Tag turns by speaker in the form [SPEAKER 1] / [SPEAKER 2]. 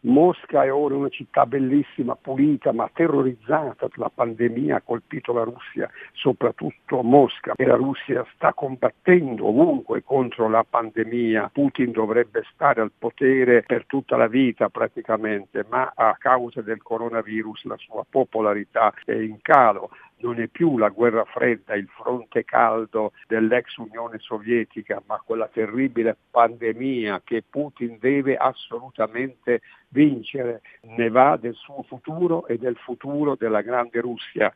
[SPEAKER 1] Mosca è ora una città bellissima, pulita, ma terrorizzata. La pandemia ha colpito la Russia, soprattutto Mosca, e la Russia sta combattendo ovunque contro la pandemia. Putin dovrebbe stare al potere per tutta la vita praticamente, ma a causa del coronavirus la sua popolarità è in calo non è più la guerra fredda, il fronte caldo dell'ex Unione Sovietica, ma quella terribile pandemia che Putin deve assolutamente vincere. Ne va del suo futuro e del futuro della grande Russia.